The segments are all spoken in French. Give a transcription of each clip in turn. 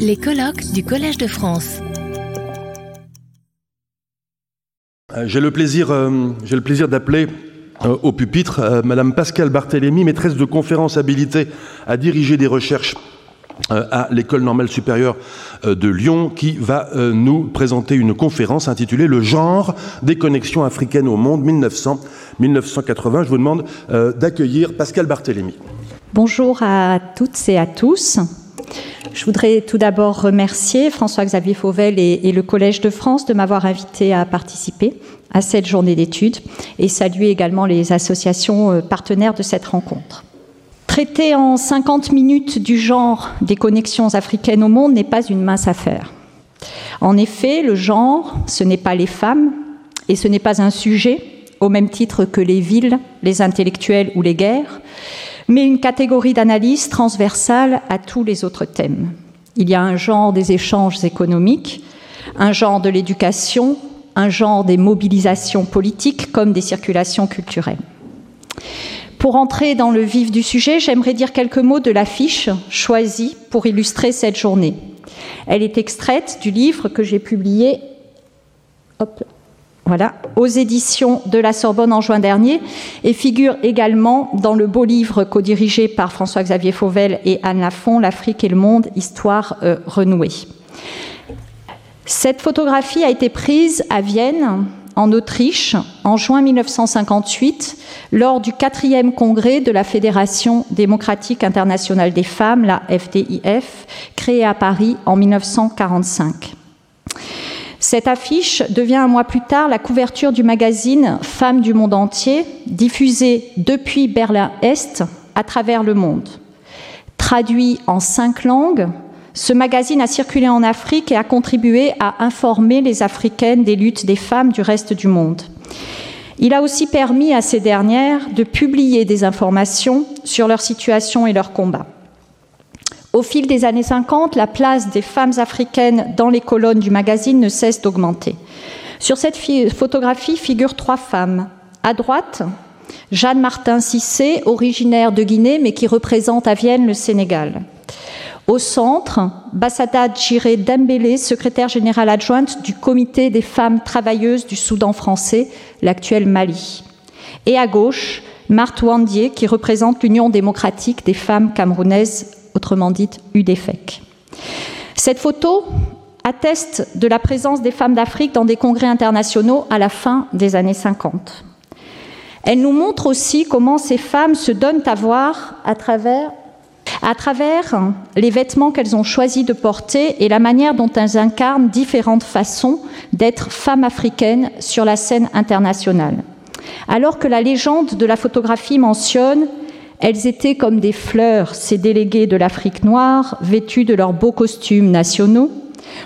Les colloques du Collège de France. Euh, J'ai le plaisir, euh, j'ai le plaisir d'appeler euh, au pupitre euh, Madame Pascale Barthélémy, maîtresse de conférence habilitée à diriger des recherches euh, à l'École normale supérieure euh, de Lyon, qui va euh, nous présenter une conférence intitulée Le genre des connexions africaines au monde 1900-1980. Je vous demande euh, d'accueillir Pascale Barthélémy. Bonjour à toutes et à tous. Je voudrais tout d'abord remercier François-Xavier Fauvel et, le Collège de France de m'avoir invité à participer à cette journée d'études et saluer également les associations partenaires de cette rencontre. Traiter en 50 minutes du genre des connexions africaines au monde n'est pas une mince affaire. En effet, le genre, ce n'est pas les femmes et ce n'est pas un sujet au même titre que les villes, les intellectuels ou les guerres, mais une catégorie d'analyse transversale à tous les autres thèmes. Il y a un genre des échanges économiques, un genre de l'éducation, un genre des mobilisations politiques comme des circulations culturelles. Pour entrer dans le vif du sujet, j'aimerais dire quelques mots de l'affiche choisie pour illustrer cette journée. Elle est extraite du livre que j'ai publié hop, voilà, aux éditions de la Sorbonne en juin dernier et figure également dans le beau livre co-dirigé par François-Xavier Fauvel et Anne Lafont, L'Afrique et le monde, histoire euh, renouée. Cette photographie a été prise à Vienne, en Autriche, en juin 1958, lors du quatrième congrès de la Fédération démocratique internationale des femmes, la FDIF, créée à Paris en 1945. Cette affiche devient un mois plus tard la couverture du magazine Femmes du monde entier, diffusé depuis Berlin-Est à travers le monde. Traduit en cinq langues, ce magazine a circulé en Afrique et a contribué à informer les Africaines des luttes des femmes du reste du monde. Il a aussi permis à ces dernières de publier des informations sur leur situation et leurs combats. Au fil des années 50, la place des femmes africaines dans les colonnes du magazine ne cesse d'augmenter. Sur cette photographie figurent trois femmes. À droite, Jeanne Martin Cissé, originaire de Guinée mais qui représente à Vienne le Sénégal. Au centre, Bassada Djiré Dembélé, secrétaire générale adjointe du Comité des femmes travailleuses du Soudan français, l'actuel Mali. Et à gauche, Marthe Wandier, qui représente l'Union démocratique des femmes camerounaises, autrement dite UDFEC. Cette photo atteste de la présence des femmes d'Afrique dans des congrès internationaux à la fin des années 50. Elle nous montre aussi comment ces femmes se donnent à voir à travers à travers les vêtements qu'elles ont choisi de porter et la manière dont elles incarnent différentes façons d'être femmes africaines sur la scène internationale. Alors que la légende de la photographie mentionne elles étaient comme des fleurs, ces déléguées de l'Afrique noire, vêtues de leurs beaux costumes nationaux.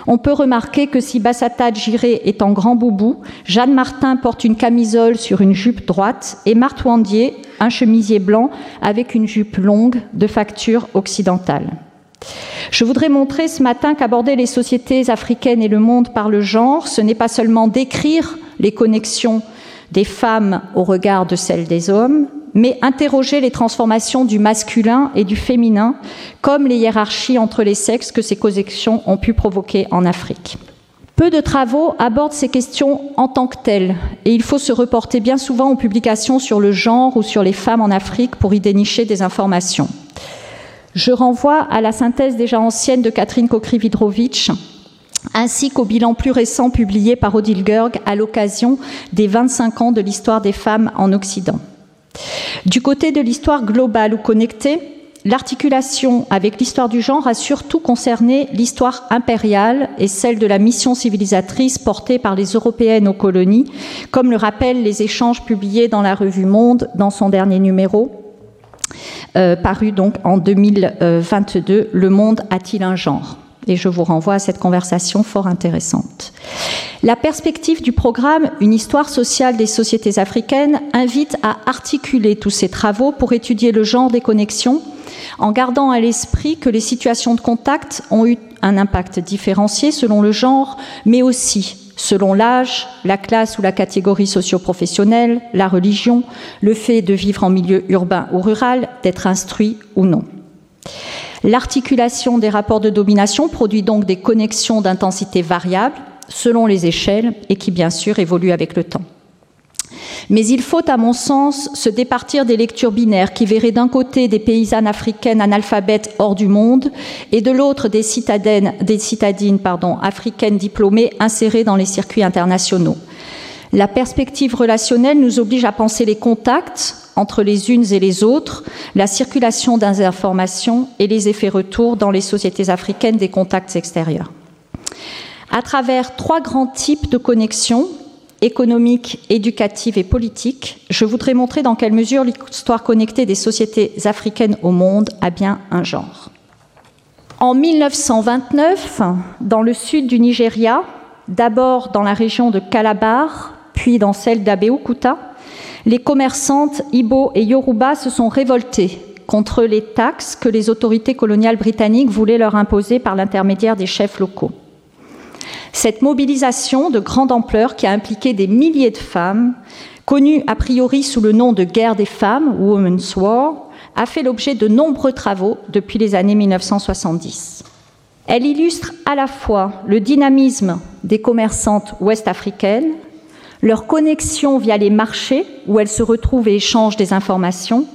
On peut remarquer que si Bassata Giré est en grand boubou, Jeanne Martin porte une camisole sur une jupe droite et Marthe Wandier un chemisier blanc avec une jupe longue de facture occidentale. Je voudrais montrer ce matin qu'aborder les sociétés africaines et le monde par le genre, ce n'est pas seulement décrire les connexions des femmes au regard de celles des hommes, mais interroger les transformations du masculin et du féminin, comme les hiérarchies entre les sexes que ces connexions ont pu provoquer en Afrique. Peu de travaux abordent ces questions en tant que telles, et il faut se reporter bien souvent aux publications sur le genre ou sur les femmes en Afrique pour y dénicher des informations. Je renvoie à la synthèse déjà ancienne de Catherine Kokrividrovitch, ainsi qu'au bilan plus récent publié par Odile Gerg à l'occasion des 25 ans de l'histoire des femmes en Occident. Du côté de l'histoire globale ou connectée, l'articulation avec l'histoire du genre a surtout concerné l'histoire impériale et celle de la mission civilisatrice portée par les Européennes aux colonies, comme le rappellent les échanges publiés dans la revue Monde dans son dernier numéro, euh, paru donc en 2022, Le Monde a-t-il un genre? Et je vous renvoie à cette conversation fort intéressante. La perspective du programme Une histoire sociale des sociétés africaines invite à articuler tous ces travaux pour étudier le genre des connexions, en gardant à l'esprit que les situations de contact ont eu un impact différencié selon le genre, mais aussi selon l'âge, la classe ou la catégorie socio-professionnelle, la religion, le fait de vivre en milieu urbain ou rural, d'être instruit ou non. L'articulation des rapports de domination produit donc des connexions d'intensité variable selon les échelles et qui bien sûr évoluent avec le temps. Mais il faut, à mon sens, se départir des lectures binaires qui verraient d'un côté des paysannes africaines analphabètes hors du monde et de l'autre des, citadines africaines diplômées insérées dans les circuits internationaux. La perspective relationnelle nous oblige à penser les contacts entre les unes et les autres, la circulation des informations et les effets retours dans les sociétés africaines des contacts extérieurs. À travers trois grands types de connexions, économique, éducative et politique, je voudrais montrer dans quelle mesure l'histoire connectée des sociétés africaines au monde a bien un genre. En 1929, dans le sud du Nigeria, d'abord dans la région de Calabar, puis dans celle d'Abeokuta, les commerçantes Ibo et Yoruba se sont révoltées contre les taxes que les autorités coloniales britanniques voulaient leur imposer par l'intermédiaire des chefs locaux. Cette mobilisation de grande ampleur qui a impliqué des milliers de femmes, connues a priori sous le nom de guerre des femmes, Women's War, a fait l'objet de nombreux travaux depuis les années 1970. Elle illustre à la fois le dynamisme des commerçantes ouest-africaines, leur connexion via les marchés où elles se retrouvent et échangent des informations,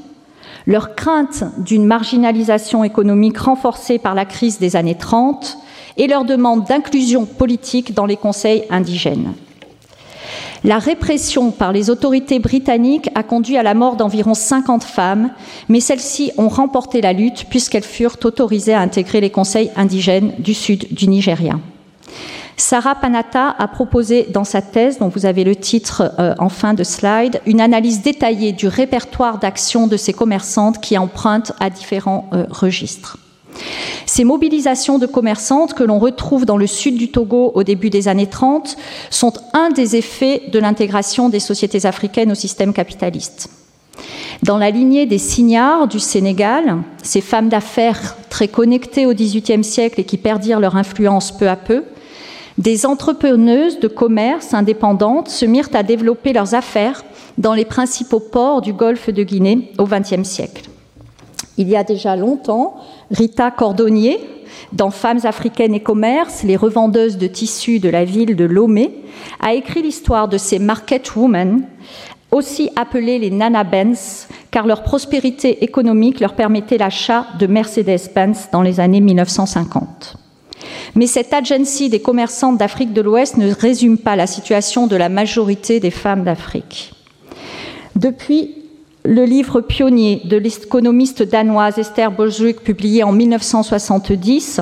leur crainte d'une marginalisation économique renforcée par la crise des années 30 et leur demande d'inclusion politique dans les conseils indigènes. La répression par les autorités britanniques a conduit à la mort d'environ 50 femmes, mais celles-ci ont remporté la lutte puisqu'elles furent autorisées à intégrer les conseils indigènes du sud du Nigeria. Sarah Panata a proposé dans sa thèse, dont vous avez le titre euh, en fin de slide, une analyse détaillée du répertoire d'actions de ces commerçantes qui empruntent à différents euh, registres. Ces mobilisations de commerçantes que l'on retrouve dans le sud du Togo au début des années 30 sont un des effets de l'intégration des sociétés africaines au système capitaliste. Dans la lignée des signards du Sénégal, ces femmes d'affaires très connectées au XVIIIe siècle et qui perdirent leur influence peu à peu, des entrepreneuses de commerce indépendantes se mirent à développer leurs affaires dans les principaux ports du golfe de Guinée au XXe siècle. Il y a déjà longtemps, Rita Cordonnier, dans Femmes africaines et commerce, les revendeuses de tissus de la ville de Lomé, a écrit l'histoire de ces market women, aussi appelées les Nana Benz, car leur prospérité économique leur permettait l'achat de Mercedes-Benz dans les années 1950. Mais cette agency des commerçantes d'Afrique de l'Ouest ne résume pas la situation de la majorité des femmes d'Afrique. Depuis le livre pionnier de l'économiste danoise Esther Bolsvik, publié en 1970,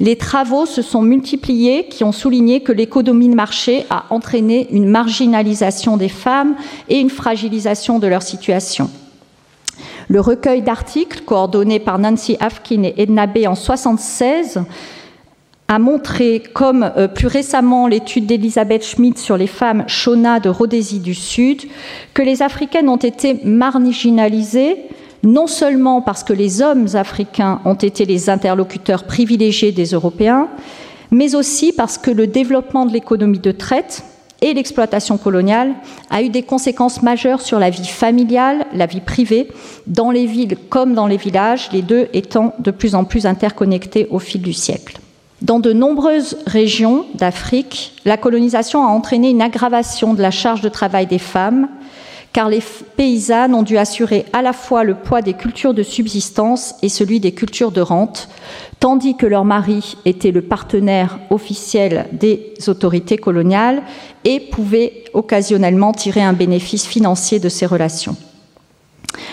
les travaux se sont multipliés qui ont souligné que l'économie de marché a entraîné une marginalisation des femmes et une fragilisation de leur situation. Le recueil d'articles coordonné par Nancy Afkin et Edna B en 1976 a montré, comme euh, plus récemment l'étude d'Elisabeth Schmidt sur les femmes Shona de Rhodésie du Sud, que les Africaines ont été marginalisées non seulement parce que les hommes africains ont été les interlocuteurs privilégiés des Européens, mais aussi parce que le développement de l'économie de traite et l'exploitation coloniale a eu des conséquences majeures sur la vie familiale, la vie privée, dans les villes comme dans les villages, les deux étant de plus en plus interconnectés au fil du siècle. Dans de nombreuses régions d'Afrique, la colonisation a entraîné une aggravation de la charge de travail des femmes, car les paysannes ont dû assurer à la fois le poids des cultures de subsistance et celui des cultures de rente, tandis que leur mari était le partenaire officiel des autorités coloniales et pouvait occasionnellement tirer un bénéfice financier de ces relations.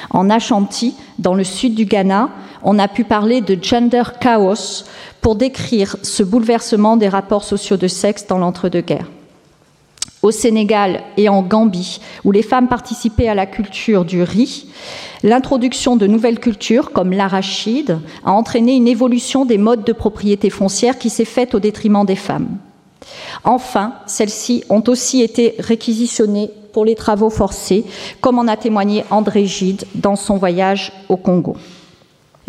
En Ashanti, dans le sud du Ghana, on a pu parler de gender chaos pour décrire ce bouleversement des rapports sociaux de sexe dans l'entre-deux-guerres. Au Sénégal et en Gambie, où les femmes participaient à la culture du riz, l'introduction de nouvelles cultures, comme l'arachide, a entraîné une évolution des modes de propriété foncière qui s'est faite au détriment des femmes. Enfin, celles-ci ont aussi été réquisitionnées pour les travaux forcés, comme en a témoigné André Gide dans son voyage au Congo.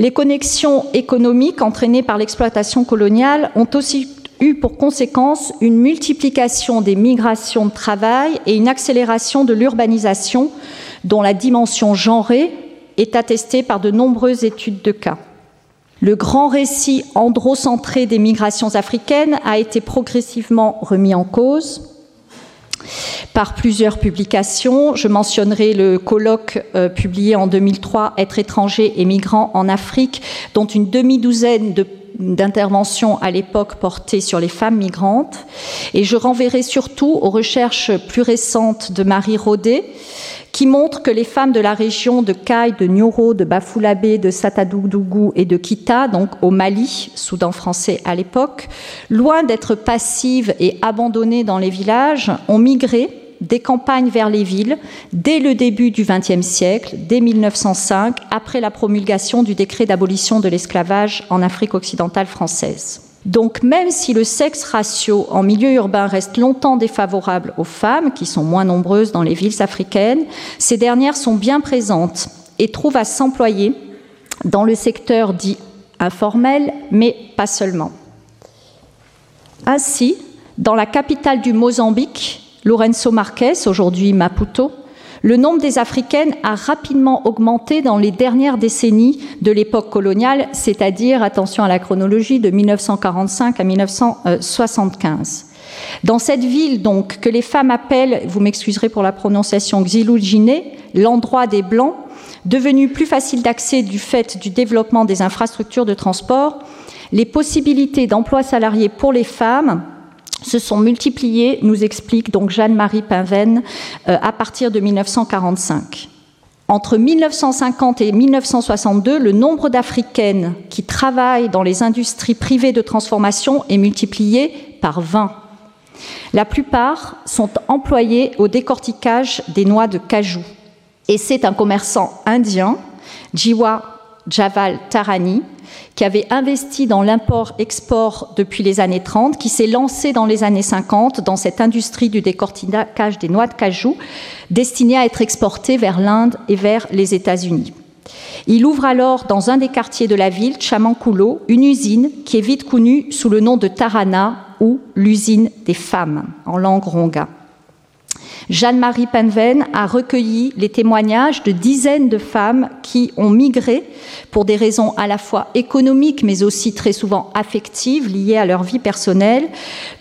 Les connexions économiques entraînées par l'exploitation coloniale ont aussi eu pour conséquence une multiplication des migrations de travail et une accélération de l'urbanisation dont la dimension genrée est attestée par de nombreuses études de cas. Le grand récit androcentré des migrations africaines a été progressivement remis en cause par plusieurs publications. Je mentionnerai le colloque euh, publié en 2003, Être étranger et migrant en Afrique, dont une demi-douzaine d'interventions à l'époque portées sur les femmes migrantes. Et je renverrai surtout aux recherches plus récentes de Marie Rodet, qui montre que les femmes de la région de Kai, de Nyoro, de Bafulabé, de Satadougdougou et de Kita, donc au Mali, Soudan français à l'époque, loin d'être passives et abandonnées dans les villages, ont migré des campagnes vers les villes dès le début du XXe siècle, dès 1905, après la promulgation du décret d'abolition de l'esclavage en Afrique occidentale française. Donc même si le sexe ratio en milieu urbain reste longtemps défavorable aux femmes, qui sont moins nombreuses dans les villes africaines, ces dernières sont bien présentes et trouvent à s'employer dans le secteur dit informel, mais pas seulement. Ainsi, dans la capitale du Mozambique, Lourenço Marques, aujourd'hui Maputo, le nombre des Africaines a rapidement augmenté dans les dernières décennies de l'époque coloniale, c'est-à-dire, attention à la chronologie, de 1945 à 1975. Dans cette ville, donc, que les femmes appellent, vous m'excuserez pour la prononciation, Xilujine, l'endroit des Blancs, devenu plus facile d'accès du fait du développement des infrastructures de transport, les possibilités d'emploi salarié pour les femmes se sont multipliées, nous explique donc Jeanne-Marie Pinven, euh, à partir de 1945. Entre 1950 et 1962, le nombre d'Africaines qui travaillent dans les industries privées de transformation est multiplié par 20. La plupart sont employées au décortiquage des noix de cajou. Et c'est un commerçant indien, Jiwa Javal Tarani, qui avait investi dans l'import-export depuis les années 30, qui s'est lancé dans les années 50 dans cette industrie du décortiquage des noix de cajou, destinée à être exportée vers l'Inde et vers les États-Unis. Il ouvre alors dans un des quartiers de la ville, Chamankulo, une usine qui est vite connue sous le nom de Tarana ou l'usine des femmes en langue ronga. Jeanne-Marie Penven a recueilli les témoignages de dizaines de femmes qui ont migré pour des raisons à la fois économiques mais aussi très souvent affectives liées à leur vie personnelle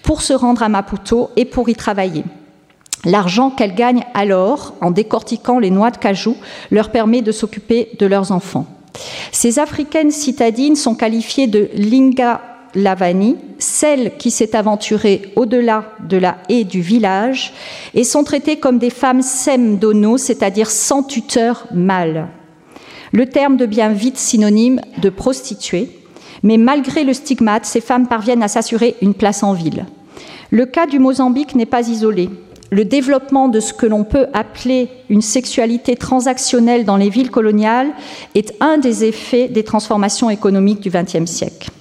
pour se rendre à Maputo et pour y travailler. L'argent qu'elles gagnent alors, en décortiquant les noix de cajou, leur permet de s'occuper de leurs enfants. Ces africaines citadines sont qualifiées de linga Lavani, celle qui s'est aventurée au-delà de la haie du village, et sont traitées comme des femmes semdono, c'est-à-dire sans tuteur mâle. Le terme devient vite synonyme de prostituée, mais malgré le stigmate, ces femmes parviennent à s'assurer une place en ville. Le cas du Mozambique n'est pas isolé. Le développement de ce que l'on peut appeler une sexualité transactionnelle dans les villes coloniales est un des effets des transformations économiques du XXe siècle.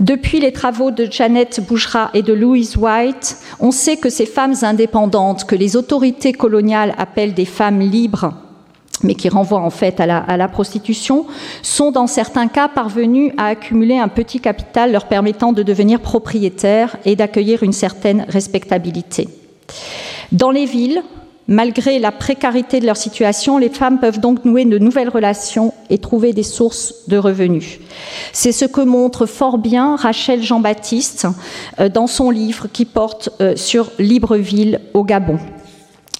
Depuis les travaux de Janet Bouchra et de Louise White, on sait que ces femmes indépendantes, que les autorités coloniales appellent des femmes libres, mais qui renvoient en fait à la, à la, prostitution, sont dans certains cas parvenues à accumuler un petit capital leur permettant de devenir propriétaires et d'accueillir une certaine respectabilité. Dans les villes, Malgré la précarité de leur situation, les femmes peuvent donc nouer de nouvelles relations et trouver des sources de revenus. C'est ce que montre fort bien Rachel Jean-Baptiste euh, dans son livre qui porte euh, sur Libreville au Gabon.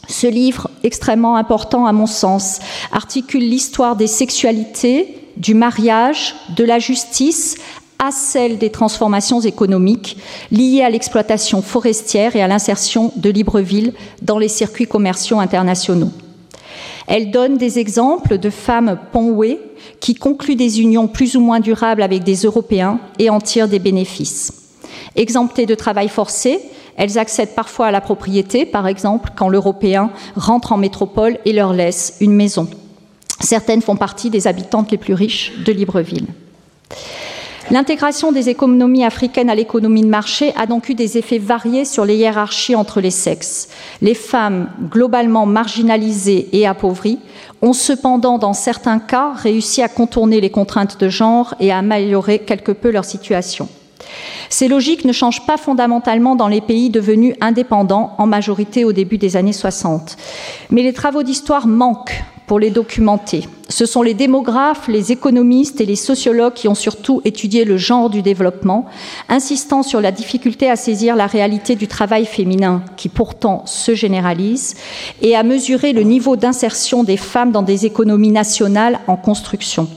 Ce livre, extrêmement important à mon sens, articule l'histoire des sexualités, du mariage, de la justice, à celle des transformations économiques liées à l'exploitation forestière et à l'insertion de Libreville dans les circuits commerciaux internationaux. Elle donne des exemples de femmes ponwé qui concluent des unions plus ou moins durables avec des Européens et en tirent des bénéfices. Exemptées de travail forcé, elles accèdent parfois à la propriété, par exemple quand l'Européen rentre en métropole et leur laisse une maison. Certaines font partie des habitantes les plus riches de Libreville. L'intégration des économies africaines à l'économie de marché a donc eu des effets variés sur les hiérarchies entre les sexes. Les femmes, globalement marginalisées et appauvries, ont cependant, dans certains cas, réussi à contourner les contraintes de genre et à améliorer quelque peu leur situation. Ces logiques ne changent pas fondamentalement dans les pays devenus indépendants, en majorité au début des années 60. Mais les travaux d'histoire manquent pour les documenter. Ce sont les démographes, les économistes et les sociologues qui ont surtout étudié le genre du développement, insistant sur la difficulté à saisir la réalité du travail féminin, qui pourtant se généralise, et à mesurer le niveau d'insertion des femmes dans des économies nationales en construction.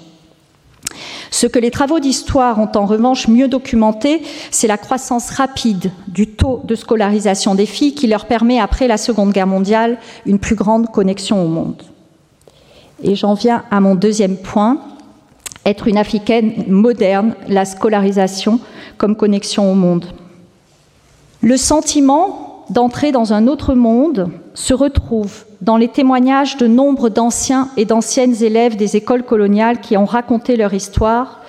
Ce que les travaux d'histoire ont en revanche mieux documenté, c'est la croissance rapide du taux de scolarisation des filles qui leur permet, après la Seconde Guerre mondiale, une plus grande connexion au monde. Et j'en viens à mon deuxième point, être une africaine moderne, la scolarisation comme connexion au monde. Le sentiment d'entrer dans un autre monde se retrouve dans les témoignages de nombre d'anciens et d'anciennes élèves des écoles coloniales qui ont raconté leur histoire,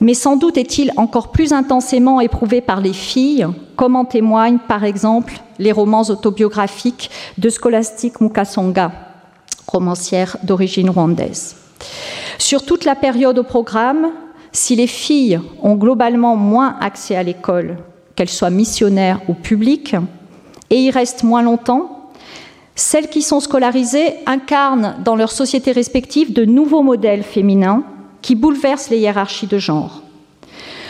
mais sans doute est-il encore plus intensément éprouvé par les filles, comme en témoignent par exemple les romans autobiographiques de Scholastique Mukasonga, romancière d'origine rwandaise. Sur toute la période au programme, si les filles ont globalement moins accès à l'école, qu'elles soient missionnaires ou publiques, et y restent moins longtemps, celles qui sont scolarisées incarnent dans leurs sociétés respectives de nouveaux modèles féminins qui bouleversent les hiérarchies de genre.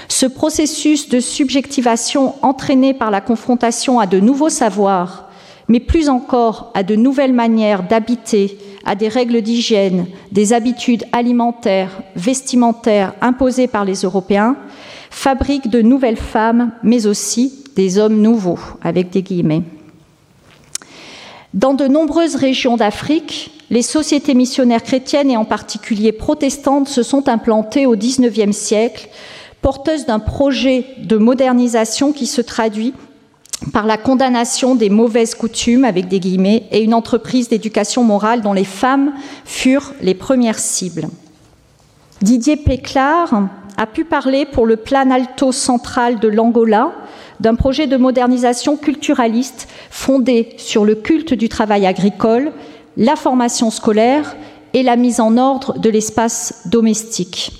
Ce processus de subjectivation entraîné par la confrontation à de nouveaux savoirs, mais plus encore à de nouvelles manières d'habiter, à des règles d'hygiène, des habitudes alimentaires, vestimentaires imposées par les Européens, fabrique de nouvelles femmes, mais aussi des hommes nouveaux, avec des guillemets. Dans de nombreuses régions d'Afrique, les sociétés missionnaires chrétiennes et en particulier protestantes se sont implantées au XIXe siècle, porteuses d'un projet de modernisation qui se traduit par la condamnation des mauvaises coutumes, avec des guillemets, et une entreprise d'éducation morale dont les femmes furent les premières cibles. Didier Péclar a pu parler pour le plan alto central de l'Angola d'un projet de modernisation culturaliste fondé sur le culte du travail agricole, la formation scolaire et la mise en ordre de l'espace domestique.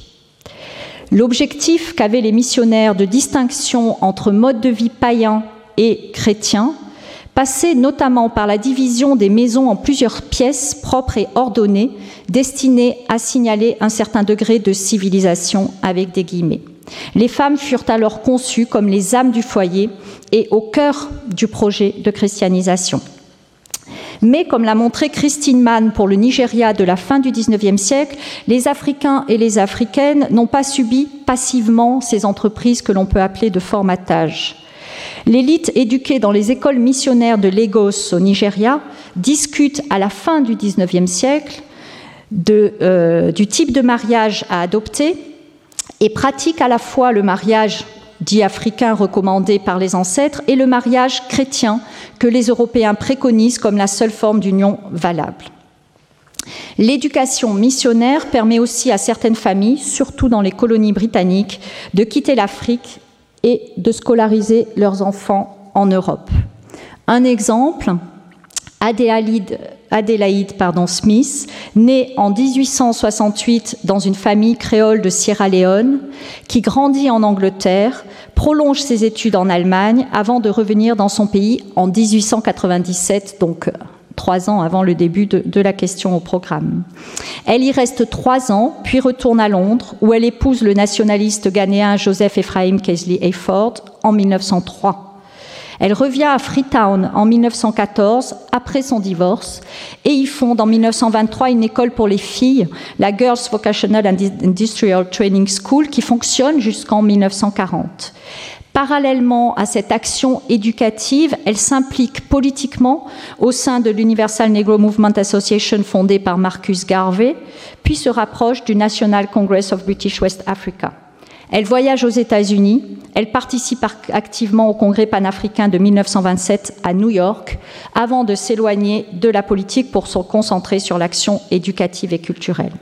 L'objectif qu'avaient les missionnaires de distinction entre mode de vie païen et chrétien passait notamment par la division des maisons en plusieurs pièces propres et ordonnées, destinées à signaler un certain degré de civilisation avec des guillemets. Les femmes furent alors conçues comme les âmes du foyer et au cœur du projet de christianisation. Mais, comme l'a montré Christine Mann pour le Nigeria de la fin du XIXe siècle, les Africains et les Africaines n'ont pas subi passivement ces entreprises que l'on peut appeler de formatage. L'élite éduquée dans les écoles missionnaires de Lagos au Nigeria discute à la fin du XIXe siècle euh, du type de mariage à adopter et pratique à la fois le mariage dit africain recommandé par les ancêtres et le mariage chrétien que les Européens préconisent comme la seule forme d'union valable. L'éducation missionnaire permet aussi à certaines familles, surtout dans les colonies britanniques, de quitter l'Afrique et de scolariser leurs enfants en Europe. Un exemple, Adélaïde, Smith, née en 1868 dans une famille créole de Sierra Leone, qui grandit en Angleterre, prolonge ses études en Allemagne avant de revenir dans son pays en 1897, donc trois ans avant le début de, la question au programme. Elle y reste trois ans, puis retourne à Londres, où elle épouse le nationaliste ghanéen Joseph Ephraim Kesley Hayford en 1903. Elle revient à Freetown en 1914, après son divorce, et y fonde en 1923 une école pour les filles, la Girls Vocational and Industrial Training School, qui fonctionne jusqu'en 1940. Parallèlement à cette action éducative, elle s'implique politiquement au sein de l'Universal Negro Movement Association fondée par Marcus Garvey, puis se rapproche du National Congress of British West Africa. Elle voyage aux États-Unis, elle participe activement au Congrès panafricain de 1927 à New York, avant de s'éloigner de la politique pour se concentrer sur l'action éducative et culturelle.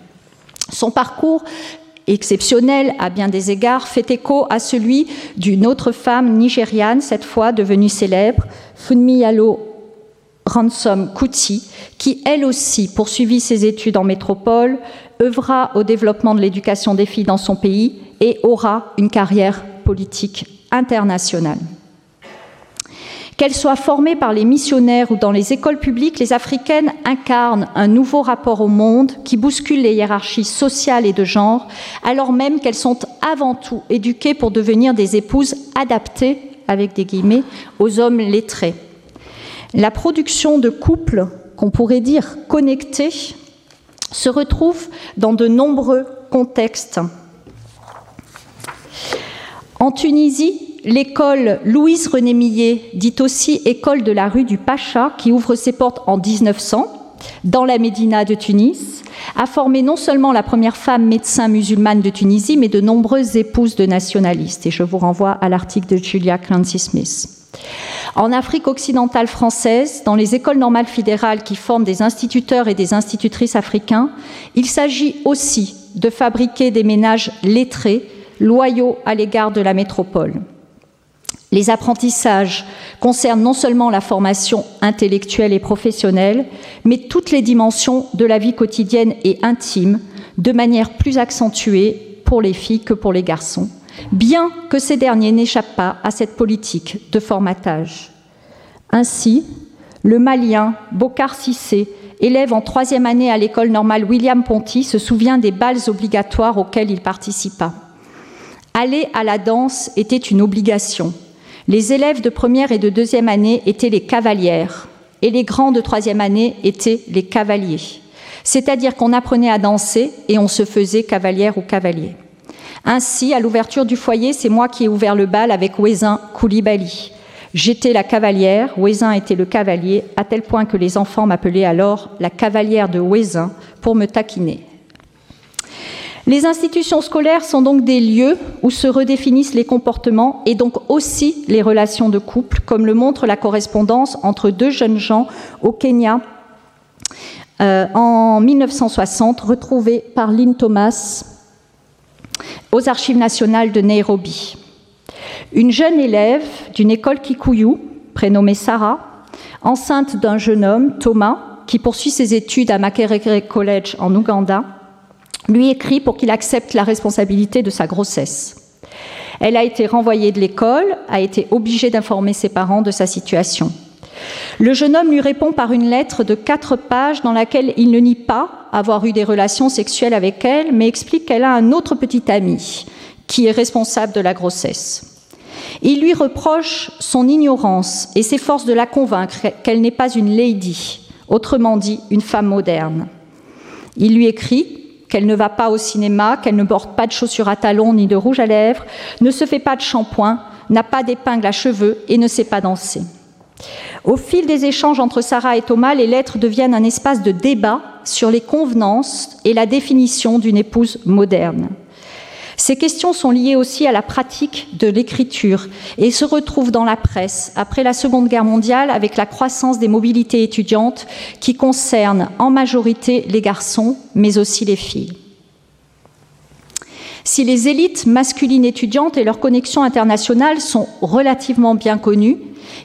Son parcours exceptionnel à bien des égards fait écho à celui d'une autre femme nigériane, cette fois devenue célèbre, Funmiyalo Ransom Kuti, qui elle aussi poursuivit ses études en métropole, œuvra au développement de l'éducation des filles dans son pays et aura une carrière politique internationale. Qu'elles soient formées par les missionnaires ou dans les écoles publiques, les Africaines incarnent un nouveau rapport au monde qui bouscule les hiérarchies sociales et de genre, alors même qu'elles sont avant tout éduquées pour devenir des épouses adaptées, avec des guillemets, aux hommes lettrés. La production de couples, qu'on pourrait dire connectés, se retrouve dans de nombreux contextes. En Tunisie, l'école Louise René Millet, dite aussi école de la rue du Pacha, qui ouvre ses portes en 1900 dans la Médina de Tunis, a formé non seulement la première femme médecin musulmane de Tunisie, mais de nombreuses épouses de nationalistes. Et je vous renvoie à l'article de Julia Clancy Smith. En Afrique occidentale française, dans les écoles normales fédérales qui forment des instituteurs et des institutrices africains, il s'agit aussi de fabriquer des ménages lettrés, loyaux à l'égard de la métropole. Les apprentissages concernent non seulement la formation intellectuelle et professionnelle, mais toutes les dimensions de la vie quotidienne et intime, de manière plus accentuée pour les filles que pour les garçons bien que ces derniers n'échappent pas à cette politique de formatage. Ainsi, le Malien Bokar Sissé, élève en troisième année à l'école normale William Ponty, se souvient des balles obligatoires auxquelles il participa. Aller à la danse était une obligation. Les élèves de première et de deuxième année étaient les cavalières et les grands de troisième année étaient les cavaliers. C'est-à-dire qu'on apprenait à danser et on se faisait cavalière ou cavalier. Ainsi, à l'ouverture du foyer, c'est moi qui ai ouvert le bal avec Ouézin Koulibaly. J'étais la cavalière, Ouézin était le cavalier, à tel point que les enfants m'appelaient alors la cavalière de Ouézin pour me taquiner. Les institutions scolaires sont donc des lieux où se redéfinissent les comportements et donc aussi les relations de couple, comme le montre la correspondance entre deux jeunes gens au Kenya euh, en 1960, retrouvée par Lynn Thomas aux Archives nationales de Nairobi. Une jeune élève d'une école Kikuyu, prénommée Sarah, enceinte d'un jeune homme, Thomas, qui poursuit ses études à Makerere College en Ouganda, lui écrit pour qu'il accepte la responsabilité de sa grossesse. Elle a été renvoyée de l'école, a été obligée d'informer ses parents de sa situation. Le jeune homme lui répond par une lettre de quatre pages dans laquelle il ne nie pas avoir eu des relations sexuelles avec elle, mais explique qu'elle a un autre petit ami qui est responsable de la grossesse. Il lui reproche son ignorance et s'efforce de la convaincre qu'elle n'est pas une lady, autrement dit une femme moderne. Il lui écrit qu'elle ne va pas au cinéma, qu'elle ne porte pas de chaussures à talons ni de rouge à lèvres, ne se fait pas de shampoing, n'a pas d'épingle à cheveux et ne sait pas danser. Au fil des échanges entre Sarah et Thomas, les lettres deviennent un espace de débat sur les convenances et la définition d'une épouse moderne. Ces questions sont liées aussi à la pratique de l'écriture et se retrouvent dans la presse après la Seconde Guerre mondiale avec la croissance des mobilités étudiantes qui concernent en majorité les garçons mais aussi les filles. Si les élites masculines étudiantes et leurs connexions internationales sont relativement bien connues,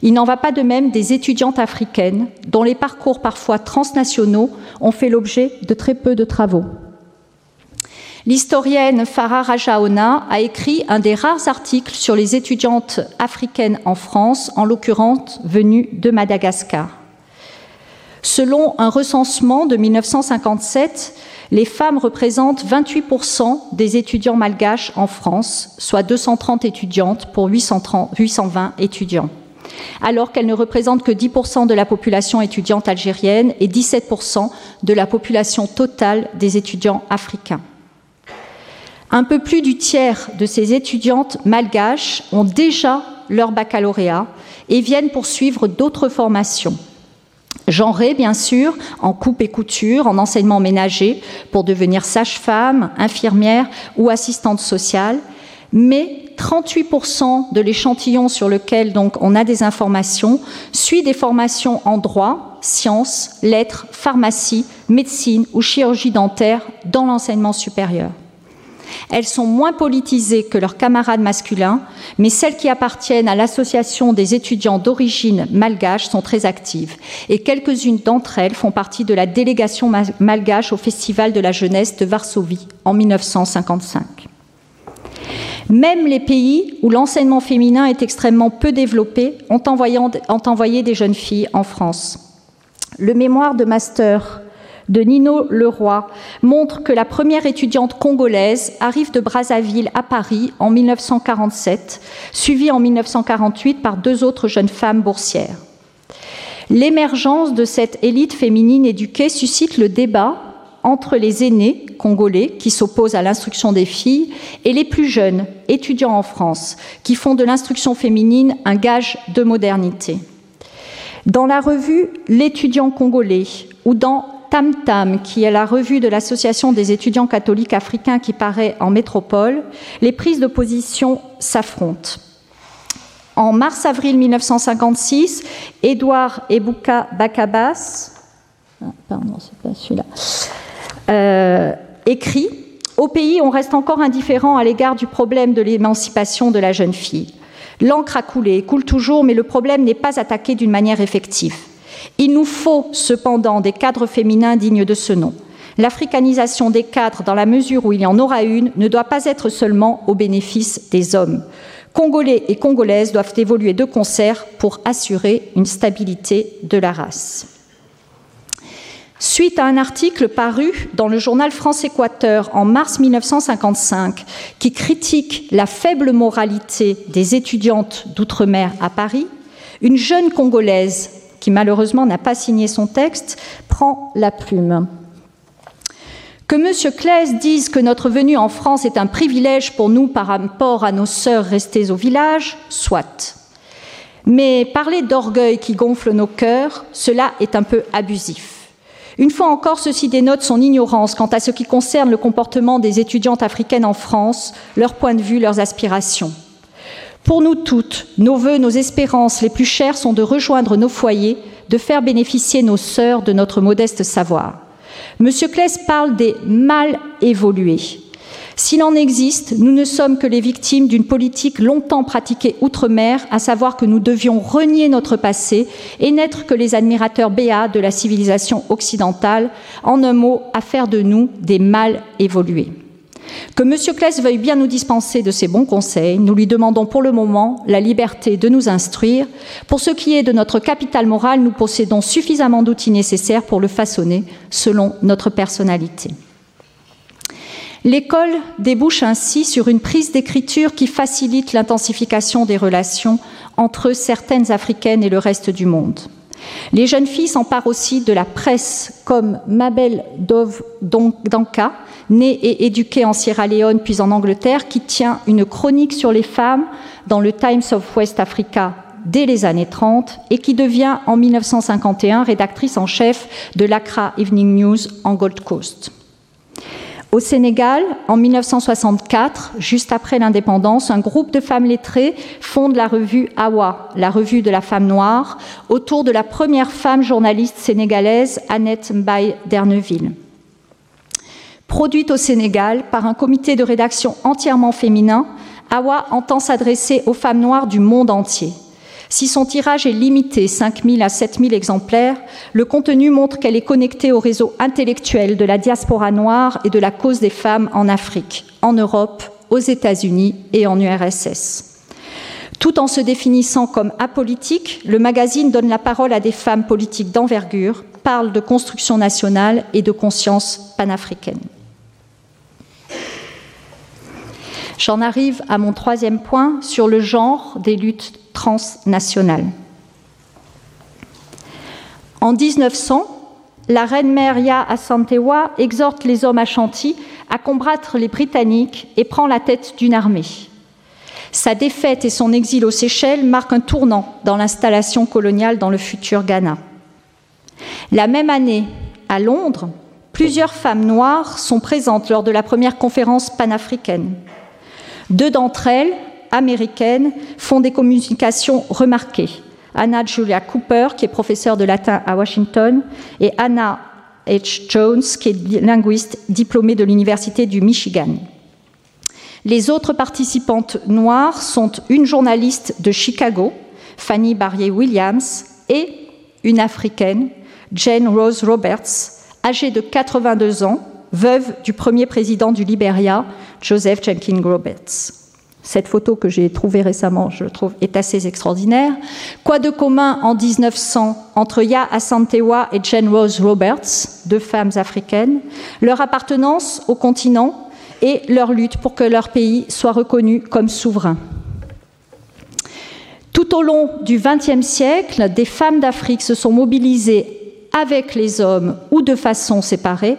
il n'en va pas de même des étudiantes africaines, dont les parcours parfois transnationaux ont fait l'objet de très peu de travaux. L'historienne Farah Rajaona a écrit un des rares articles sur les étudiantes africaines en France, en l'occurrence venues de Madagascar. Selon un recensement de 1957, les femmes représentent 28% des étudiants malgaches en France, soit 230 étudiantes pour 820 étudiants alors qu'elle ne représente que 10% de la population étudiante algérienne et 17% de la population totale des étudiants africains. Un peu plus du tiers de ces étudiantes malgaches ont déjà leur baccalauréat et viennent poursuivre d'autres formations. Genrées, bien sûr, en coupe et couture, en enseignement ménager, pour devenir sage-femme, infirmière ou assistante sociale, mais 38% de l'échantillon sur lequel on a des informations suit des formations en droit, sciences, lettres, pharmacie, médecine ou chirurgie dentaire dans l'enseignement supérieur. Elles sont moins politisées que leurs camarades masculins, mais celles qui appartiennent à l'association des étudiants d'origine malgache sont très actives, et quelques-unes d'entre elles font partie de la délégation malgache au Festival de la jeunesse de Varsovie en 1955. Même les pays où l'enseignement féminin est extrêmement peu développé ont envoyé, des jeunes filles en France. Le mémoire de master de Nino Leroy montre que la première étudiante congolaise arrive de Brazzaville à Paris en 1947, suivie en 1948 par deux autres jeunes femmes boursières. L'émergence de cette élite féminine éduquée suscite le débat entre les aînés congolais qui s'opposent à l'instruction des filles et les plus jeunes étudiants en France qui font de l'instruction féminine un gage de modernité. Dans la revue L'étudiant congolais ou dans Tam Tam, qui est la revue de l'Association des étudiants catholiques africains qui paraît en métropole, les prises de position s'affrontent. En mars-avril 1956, Édouard Ebouka Bakabas, ah, euh, écrit Au pays, on reste encore indifférent à l'égard du problème de l'émancipation de la jeune fille. L'encre a coulé, coule toujours, mais le problème n'est pas attaqué d'une manière effective. Il nous faut cependant des cadres féminins dignes de ce nom. L'africanisation des cadres, dans la mesure où il y en aura une, ne doit pas être seulement au bénéfice des hommes. Congolais et Congolaises doivent évoluer de concert pour assurer une stabilité de la race. Suite à un article paru dans le journal France-Équateur en mars 1955 qui critique la faible moralité des étudiantes d'outre-mer à Paris, une jeune Congolaise, qui malheureusement n'a pas signé son texte, prend la plume. Que M. Claes dise que notre venue en France est un privilège pour nous par rapport à nos sœurs restées au village, soit. Mais parler d'orgueil qui gonfle nos cœurs, cela est un peu abusif. Une fois encore, ceci dénote son ignorance quant à ce qui concerne le comportement des étudiantes africaines en France, leur point de vue, leurs aspirations. Pour nous toutes, nos voeux, nos espérances les plus chères sont de rejoindre nos foyers, de faire bénéficier nos sœurs de notre modeste savoir. Monsieur Claes parle des mal évolués. S'il en existe, nous ne sommes que les victimes d'une politique longtemps pratiquée outre-mer, à savoir que nous devions renier notre passé et n'être que les admirateurs béats de la civilisation occidentale, en un mot, à faire de nous des mal évolués. Que M. Claes veuille bien nous dispenser de ses bons conseils, nous lui demandons pour le moment la liberté de nous instruire. Pour ce qui est de notre capital moral, nous possédons suffisamment d'outils nécessaires pour le façonner selon notre personnalité. L'école débouche ainsi sur une prise d'écriture qui facilite l'intensification des relations entre certaines africaines et le reste du monde. Les jeunes filles s'emparent aussi de la presse, comme Mabel Dove Danka, née et éduquée en Sierra Leone puis en Angleterre, qui tient une chronique sur les femmes dans le Times of West Africa dès les années 30 et qui devient en 1951 rédactrice en chef de l'Accra Evening News en Gold Coast. Au Sénégal, en 1964, juste après l'indépendance, un groupe de femmes lettrées fonde la revue Awa, la revue de la femme noire, autour de la première femme journaliste sénégalaise, Annette Mbaye d'Erneville. Produite au Sénégal par un comité de rédaction entièrement féminin, Awa entend s'adresser aux femmes noires du monde entier. Si son tirage est limité, 5 000 à 7 000 exemplaires, le contenu montre qu'elle est connectée au réseau intellectuel de la diaspora noire et de la cause des femmes en Afrique, en Europe, aux États-Unis et en URSS. Tout en se définissant comme apolitique, le magazine donne la parole à des femmes politiques d'envergure, parle de construction nationale et de conscience panafricaine. J'en arrive à mon troisième point sur le genre des luttes transnationales. En 1900, la reine mère Ya Asantewa exhorte les hommes Ashanti à combattre les Britanniques et prend la tête d'une armée. Sa défaite et son exil aux Seychelles marquent un tournant dans l'installation coloniale dans le futur Ghana. La même année, à Londres, plusieurs femmes noires sont présentes lors de la première conférence panafricaine. Deux d'entre elles, américaines, font des communications remarquées. Anna Julia Cooper, qui est professeure de latin à Washington, et Anna H. Jones, qui est linguiste diplômée de l'Université du Michigan. Les autres participantes noires sont une journaliste de Chicago, Fanny Barrier-Williams, et une africaine, Jane Rose Roberts, âgée de 82 ans, veuve du premier président du Liberia, Joseph Jenkins Roberts. cette photo que j'ai trouvée récemment, je trouve, est assez extraordinaire. Quoi de commun en 1900 entre Ya Asantewa et Jane Rose Roberts, deux femmes africaines Leur appartenance au continent et leur lutte pour que leur pays soit reconnu comme souverain? Tout au long du XXe siècle, des femmes d'Afrique se sont mobilisées avec les hommes ou de façon séparée,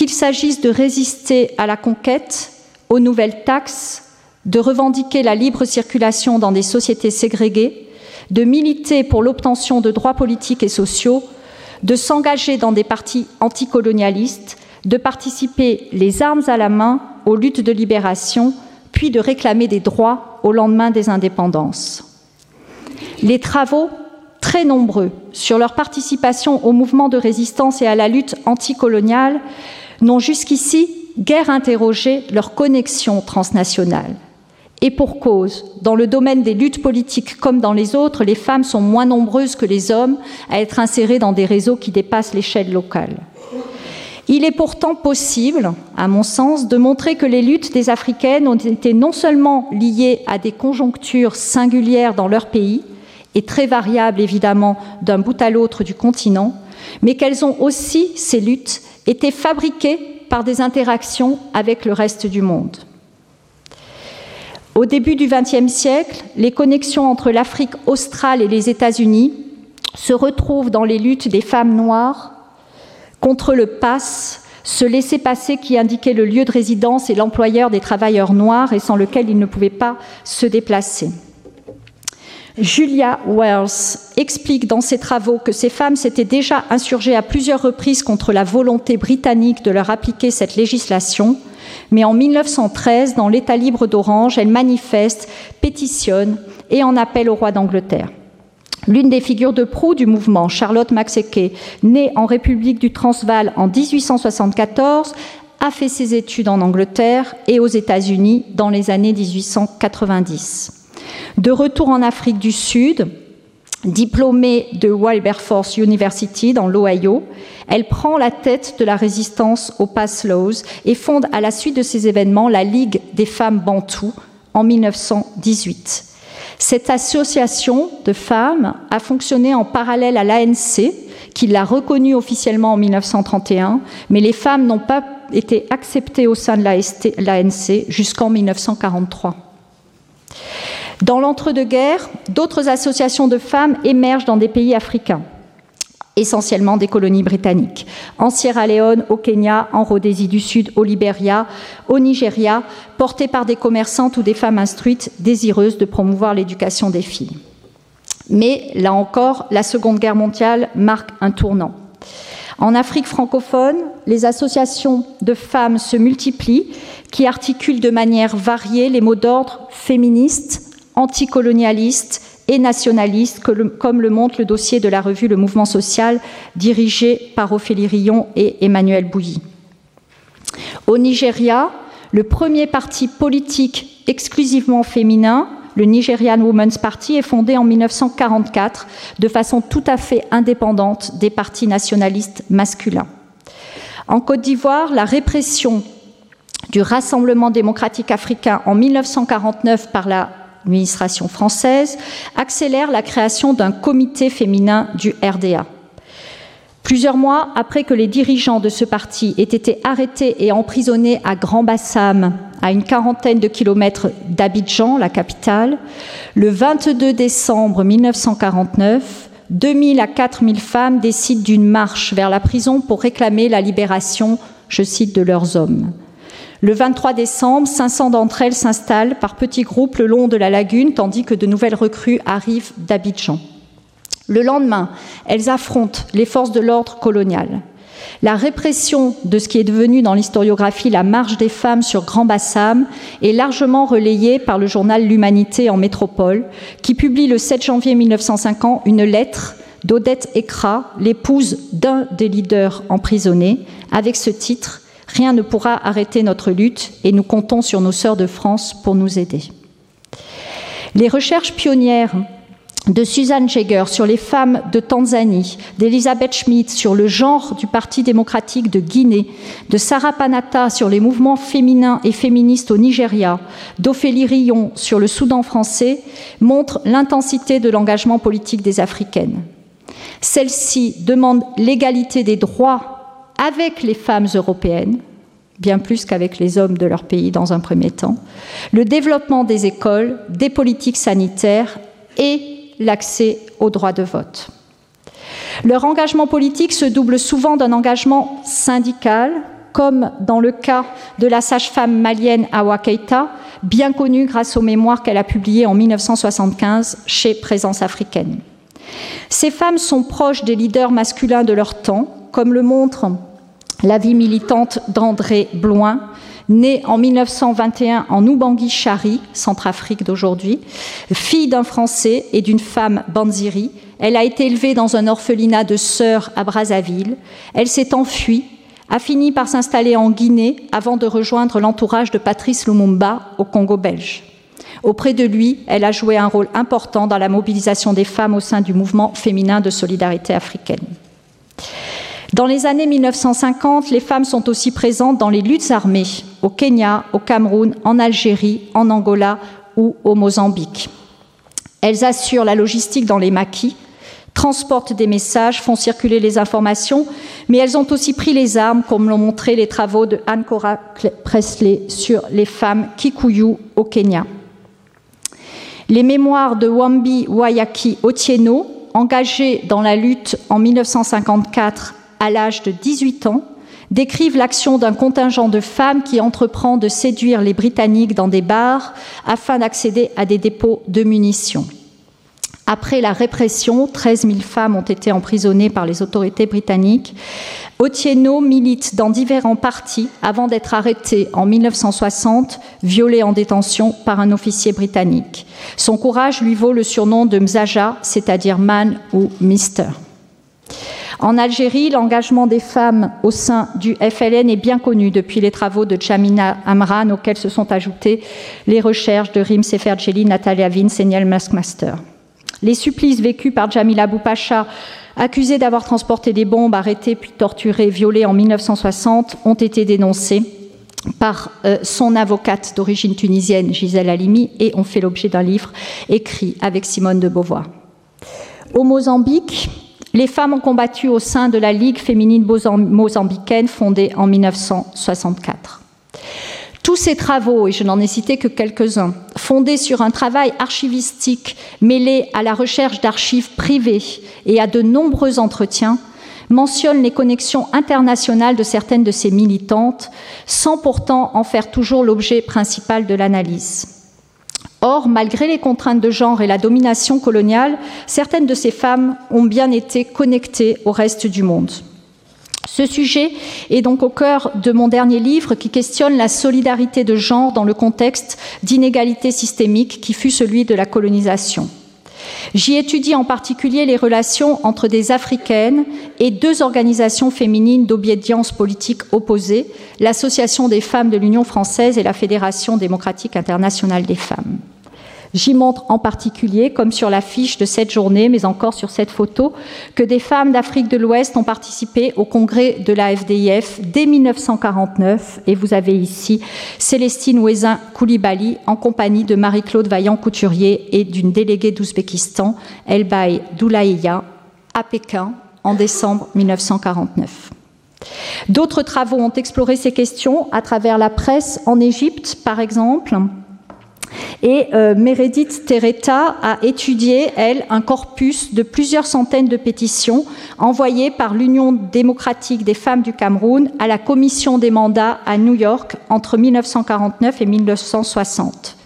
qu'il s'agisse de résister à la conquête, aux nouvelles taxes, de revendiquer la libre circulation dans des sociétés ségrégées, de militer pour l'obtention de droits politiques et sociaux, de s'engager dans des partis anticolonialistes, de participer les armes à la main aux luttes de libération, puis de réclamer des droits au lendemain des indépendances. Les travaux, très nombreux, sur leur participation au mouvement de résistance et à la lutte anticoloniale n'ont jusqu'ici guère interrogé leur connexion transnationale. Et pour cause, dans le domaine des luttes politiques comme dans les autres, les femmes sont moins nombreuses que les hommes à être insérées dans des réseaux qui dépassent l'échelle locale. Il est pourtant possible, à mon sens, de montrer que les luttes des Africaines ont été non seulement liées à des conjonctures singulières dans leur pays, et très variables évidemment d'un bout à l'autre du continent, mais qu'elles ont aussi, ces luttes, été fabriquées par des interactions avec le reste du monde. Au début du XXe siècle, les connexions entre l'Afrique australe et les États-Unis se retrouvent dans les luttes des femmes noires contre le pass, ce laisser-passer qui indiquait le lieu de résidence et l'employeur des travailleurs noirs et sans lequel ils ne pouvaient pas se déplacer. Julia Wells explique dans ses travaux que ces femmes s'étaient déjà insurgées à plusieurs reprises contre la volonté britannique de leur appliquer cette législation, mais en 1913, dans l'État libre d'Orange, elles manifestent, pétitionnent et en appellent au roi d'Angleterre. L'une des figures de proue du mouvement, Charlotte Maxeke, née en République du Transvaal en 1874, a fait ses études en Angleterre et aux États-Unis dans les années 1890. De retour en Afrique du Sud, diplômée de Wilberforce University dans l'Ohio, elle prend la tête de la résistance aux Pass Laws et fonde à la suite de ces événements la Ligue des femmes bantoues en 1918. Cette association de femmes a fonctionné en parallèle à l'ANC, qui l'a reconnue officiellement en 1931, mais les femmes n'ont pas été acceptées au sein de l'ANC jusqu'en 1943. Dans l'entre-deux-guerres, d'autres associations de femmes émergent dans des pays africains, essentiellement des colonies britanniques, en Sierra Leone, au Kenya, en Rhodésie du Sud, au Libéria, au Nigeria, portées par des commerçantes ou des femmes instruites désireuses de promouvoir l'éducation des filles. Mais là encore, la Seconde Guerre mondiale marque un tournant. En Afrique francophone, les associations de femmes se multiplient qui articulent de manière variée les mots d'ordre féministes, anticolonialiste et nationaliste, comme le montre le dossier de la revue Le Mouvement social, dirigé par Ophélie Rion et Emmanuel Bouilly. Au Nigeria, le premier parti politique exclusivement féminin, le Nigerian Women's Party, est fondé en 1944 de façon tout à fait indépendante des partis nationalistes masculins. En Côte d'Ivoire, la répression du Rassemblement démocratique africain en 1949 par la l'administration française, accélère la création d'un comité féminin du RDA. Plusieurs mois après que les dirigeants de ce parti aient été arrêtés et emprisonnés à Grand Bassam, à une quarantaine de kilomètres d'Abidjan, la capitale, le 22 décembre 1949, 2000 à 4000 femmes décident d'une marche vers la prison pour réclamer la libération, je cite, de leurs hommes. Le 23 décembre, 500 d'entre elles s'installent par petits groupes le long de la lagune, tandis que de nouvelles recrues arrivent d'Abidjan. Le lendemain, elles affrontent les forces de l'ordre colonial. La répression de ce qui est devenu dans l'historiographie la marche des femmes sur Grand Bassam est largement relayée par le journal L'Humanité en métropole, qui publie le 7 janvier 1950 une lettre d'Odette Ekra, l'épouse d'un des leaders emprisonnés, avec ce titre Rien ne pourra arrêter notre lutte et nous comptons sur nos sœurs de France pour nous aider. Les recherches pionnières de Suzanne Jäger sur les femmes de Tanzanie, d'Elisabeth Schmidt sur le genre du Parti démocratique de Guinée, de Sarah Panata sur les mouvements féminins et féministes au Nigeria, d'Ophélie Rillon sur le Soudan français, montrent l'intensité de l'engagement politique des Africaines. Celles-ci demandent l'égalité des droits avec les femmes européennes, bien plus qu'avec les hommes de leur pays dans un premier temps, le développement des écoles, des politiques sanitaires et l'accès au droit de vote. Leur engagement politique se double souvent d'un engagement syndical, comme dans le cas de la sage-femme malienne Awa Keita, bien connue grâce aux mémoires qu'elle a publiées en 1975 chez Présence africaine. Ces femmes sont proches des leaders masculins de leur temps, comme le montre la vie militante d'André Bloin, née en 1921 en Ubangui-Chari, Centrafrique d'aujourd'hui, fille d'un Français et d'une femme banziri. Elle a été élevée dans un orphelinat de sœurs à Brazzaville. Elle s'est enfuie, a fini par s'installer en Guinée avant de rejoindre l'entourage de Patrice Lumumba au Congo belge. Auprès de lui, elle a joué un rôle important dans la mobilisation des femmes au sein du mouvement féminin de solidarité africaine. Dans les années 1950, les femmes sont aussi présentes dans les luttes armées au Kenya, au Cameroun, en Algérie, en Angola ou au Mozambique. Elles assurent la logistique dans les maquis, transportent des messages, font circuler les informations, mais elles ont aussi pris les armes, comme l'ont montré les travaux de Anne Cora Presley sur les femmes Kikuyu au Kenya. Les mémoires de Wambi Wayaki Otieno, engagée dans la lutte en 1954 à l'âge de 18 ans, décrivent l'action d'un contingent de femmes qui entreprend de séduire les Britanniques dans des bars afin d'accéder à des dépôts de munitions. Après la répression, 13 000 femmes ont été emprisonnées par les autorités britanniques. Otieno milite dans différents partis avant d'être arrêté en 1960, violé en détention par un officier britannique. Son courage lui vaut le surnom de Mzaja, c'est-à-dire man ou mister. En Algérie, l'engagement des femmes au sein du FLN est bien connu depuis les travaux de Jamina Amran, auxquels se sont ajoutées les recherches de Rim Sefergeli, Natalia Vin, Seniel Maskmaster. Les supplices vécus par Jamila Boupacha, accusée d'avoir transporté des bombes, arrêtée puis torturée, violée en 1960, ont été dénoncés par euh, son avocate d'origine tunisienne, Gisèle Halimi, et ont fait l'objet d'un livre écrit avec Simone de Beauvoir. Au Mozambique, les femmes ont combattu au sein de la Ligue féminine mozambicaine fondée en 1964. Tous ces travaux, et je n'en ai cité que quelques-uns, fondés sur un travail archivistique mêlé à la recherche d'archives privées et à de nombreux entretiens, mentionnent les connexions internationales de certaines de ces militantes, sans pourtant en faire toujours l'objet principal de l'analyse. Or, malgré les contraintes de genre et la domination coloniale, certaines de ces femmes ont bien été connectées au reste du monde. Ce sujet est donc au cœur de mon dernier livre qui questionne la solidarité de genre dans le contexte d'inégalité systémique qui fut celui de la colonisation. J'y étudie en particulier les relations entre des Africaines et deux organisations féminines d'obédience politique opposées, l'Association des femmes de l'Union française et la Fédération démocratique internationale des femmes. J'y montre en particulier, comme sur l'affiche de cette journée, mais encore sur cette photo, que des femmes d'Afrique de l'Ouest ont participé au congrès de la FDIF dès 1949. Et vous avez ici Célestine Ouezin Koulibaly en compagnie de Marie-Claude Vaillant-Couturier et d'une déléguée d'Ouzbékistan, Elbaï Doulaïa, à Pékin en décembre 1949. D'autres travaux ont exploré ces questions à travers la presse en Égypte, par exemple, et euh, Meredith Tereta a étudié, elle, un corpus de plusieurs centaines de pétitions envoyées par l'Union démocratique des femmes du Cameroun à la Commission des mandats à New York entre 1949 et 1960.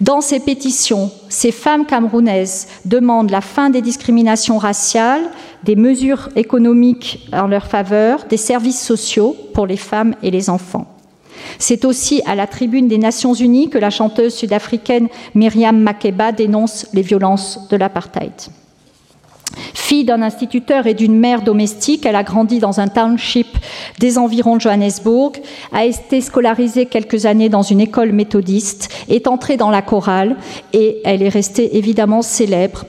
Dans ces pétitions, ces femmes camerounaises demandent la fin des discriminations raciales, des mesures économiques en leur faveur, des services sociaux pour les femmes et les enfants. C'est aussi à la tribune des Nations Unies que la chanteuse sud-africaine Myriam Makeba dénonce les violences de l'apartheid. Fille d'un instituteur et d'une mère domestique, elle a grandi dans un township des environs de Johannesburg, a été scolarisée quelques années dans une école méthodiste, est entrée dans la chorale et elle est restée évidemment célèbre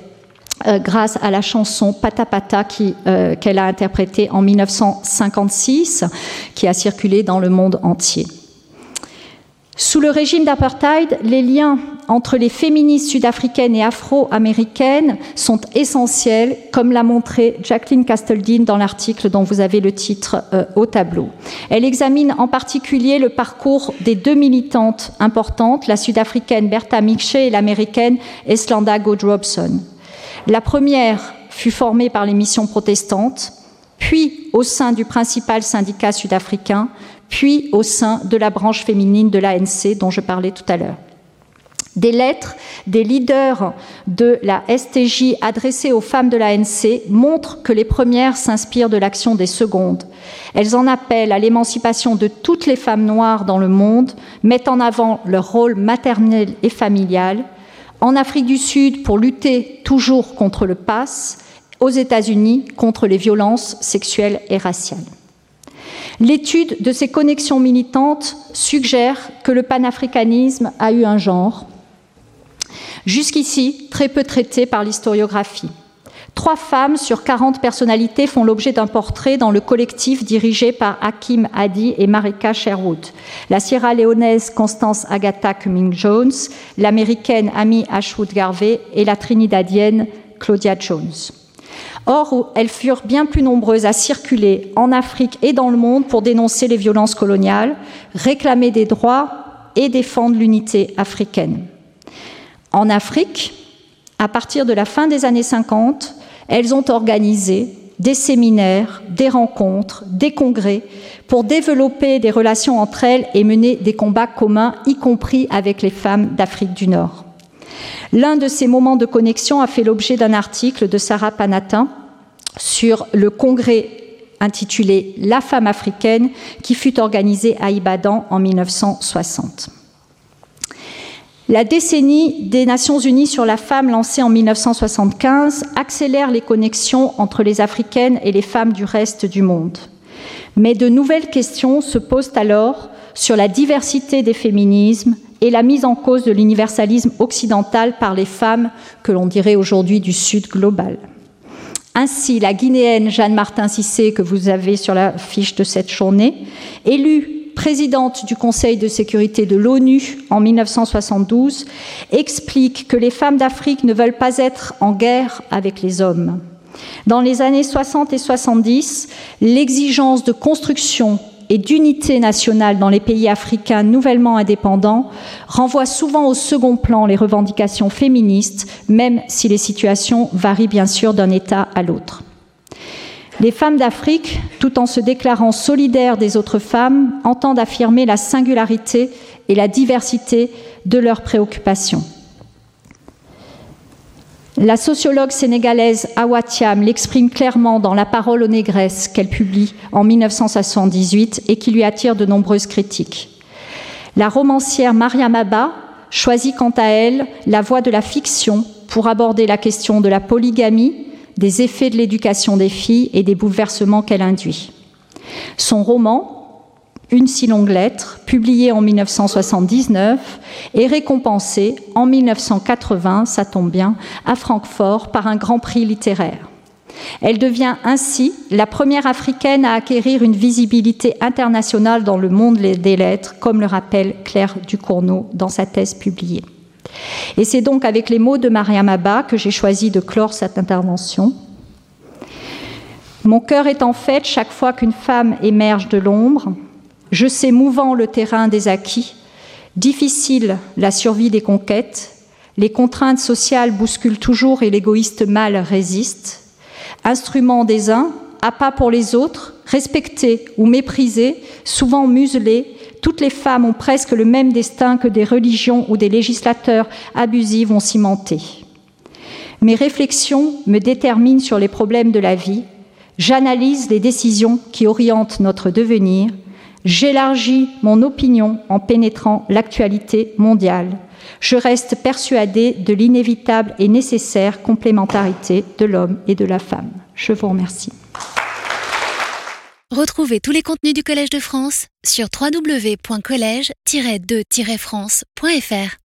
euh, grâce à la chanson Pata Pata euh, qu'elle a interprétée en 1956, qui a circulé dans le monde entier. Sous le régime d'apartheid, les liens entre les féministes sud-africaines et afro-américaines sont essentiels, comme l'a montré Jacqueline Casteldine dans l'article dont vous avez le titre euh, au tableau. Elle examine en particulier le parcours des deux militantes importantes, la sud-africaine Bertha Mikshe et l'américaine Eslanda Godrobson. La première fut formée par les missions protestantes, puis au sein du principal syndicat sud-africain, puis au sein de la branche féminine de l'ANC dont je parlais tout à l'heure. Des lettres des leaders de la STJ adressées aux femmes de l'ANC montrent que les premières s'inspirent de l'action des secondes. Elles en appellent à l'émancipation de toutes les femmes noires dans le monde, mettent en avant leur rôle maternel et familial. En Afrique du Sud, pour lutter toujours contre le pass, aux États-Unis, contre les violences sexuelles et raciales. L'étude de ces connexions militantes suggère que le panafricanisme a eu un genre, jusqu'ici très peu traité par l'historiographie. Trois femmes sur 40 personnalités font l'objet d'un portrait dans le collectif dirigé par Hakim Hadi et Marika Sherwood. La Sierra-Léonaise Constance Agatha Cumming-Jones, l'américaine Amy Ashwood Garvey et la trinidadienne Claudia Jones. Or, elles furent bien plus nombreuses à circuler en Afrique et dans le monde pour dénoncer les violences coloniales, réclamer des droits et défendre l'unité africaine. En Afrique, à partir de la fin des années 50, elles ont organisé des séminaires, des rencontres, des congrès pour développer des relations entre elles et mener des combats communs, y compris avec les femmes d'Afrique du Nord. L'un de ces moments de connexion a fait l'objet d'un article de Sarah Panatin sur le congrès intitulé La femme africaine qui fut organisé à Ibadan en 1960. La décennie des Nations Unies sur la femme lancée en 1975 accélère les connexions entre les Africaines et les femmes du reste du monde. Mais de nouvelles questions se posent alors sur la diversité des féminismes, et la mise en cause de l'universalisme occidental par les femmes que l'on dirait aujourd'hui du Sud global. Ainsi, la Guinéenne Jeanne Martin Cissé, que vous avez sur la fiche de cette journée, élue présidente du Conseil de sécurité de l'ONU en 1972, explique que les femmes d'Afrique ne veulent pas être en guerre avec les hommes. Dans les années 60 et 70, l'exigence de construction et d'unité nationale dans les pays africains nouvellement indépendants renvoie souvent au second plan les revendications féministes, même si les situations varient bien sûr d'un État à l'autre. Les femmes d'Afrique, tout en se déclarant solidaires des autres femmes, entendent affirmer la singularité et la diversité de leurs préoccupations. La sociologue sénégalaise Awa l'exprime clairement dans La parole aux négresses qu'elle publie en 1978 et qui lui attire de nombreuses critiques. La romancière Mariam Abba choisit quant à elle la voie de la fiction pour aborder la question de la polygamie, des effets de l'éducation des filles et des bouleversements qu'elle induit. Son roman, une si longue lettre, publiée en 1979 et récompensée en 1980, ça tombe bien, à Francfort par un grand prix littéraire. Elle devient ainsi la première africaine à acquérir une visibilité internationale dans le monde des lettres, comme le rappelle Claire Ducournau dans sa thèse publiée. Et c'est donc avec les mots de Mariam Abba que j'ai choisi de clore cette intervention. Mon cœur est en fait chaque fois qu'une femme émerge de l'ombre, je sais mouvant le terrain des acquis, difficile la survie des conquêtes, les contraintes sociales bousculent toujours et l'égoïste mal résiste. Instrument des uns, appât pour les autres, respectés ou méprisés, souvent muselés, toutes les femmes ont presque le même destin que des religions ou des législateurs abusifs ont cimenté. Mes réflexions me déterminent sur les problèmes de la vie, j'analyse les décisions qui orientent notre devenir, J'élargis mon opinion en pénétrant l'actualité mondiale. Je reste persuadée de l'inévitable et nécessaire complémentarité de l'homme et de la femme. Je vous remercie. Retrouvez tous les contenus du Collège de France sur www.colège-2-france.fr.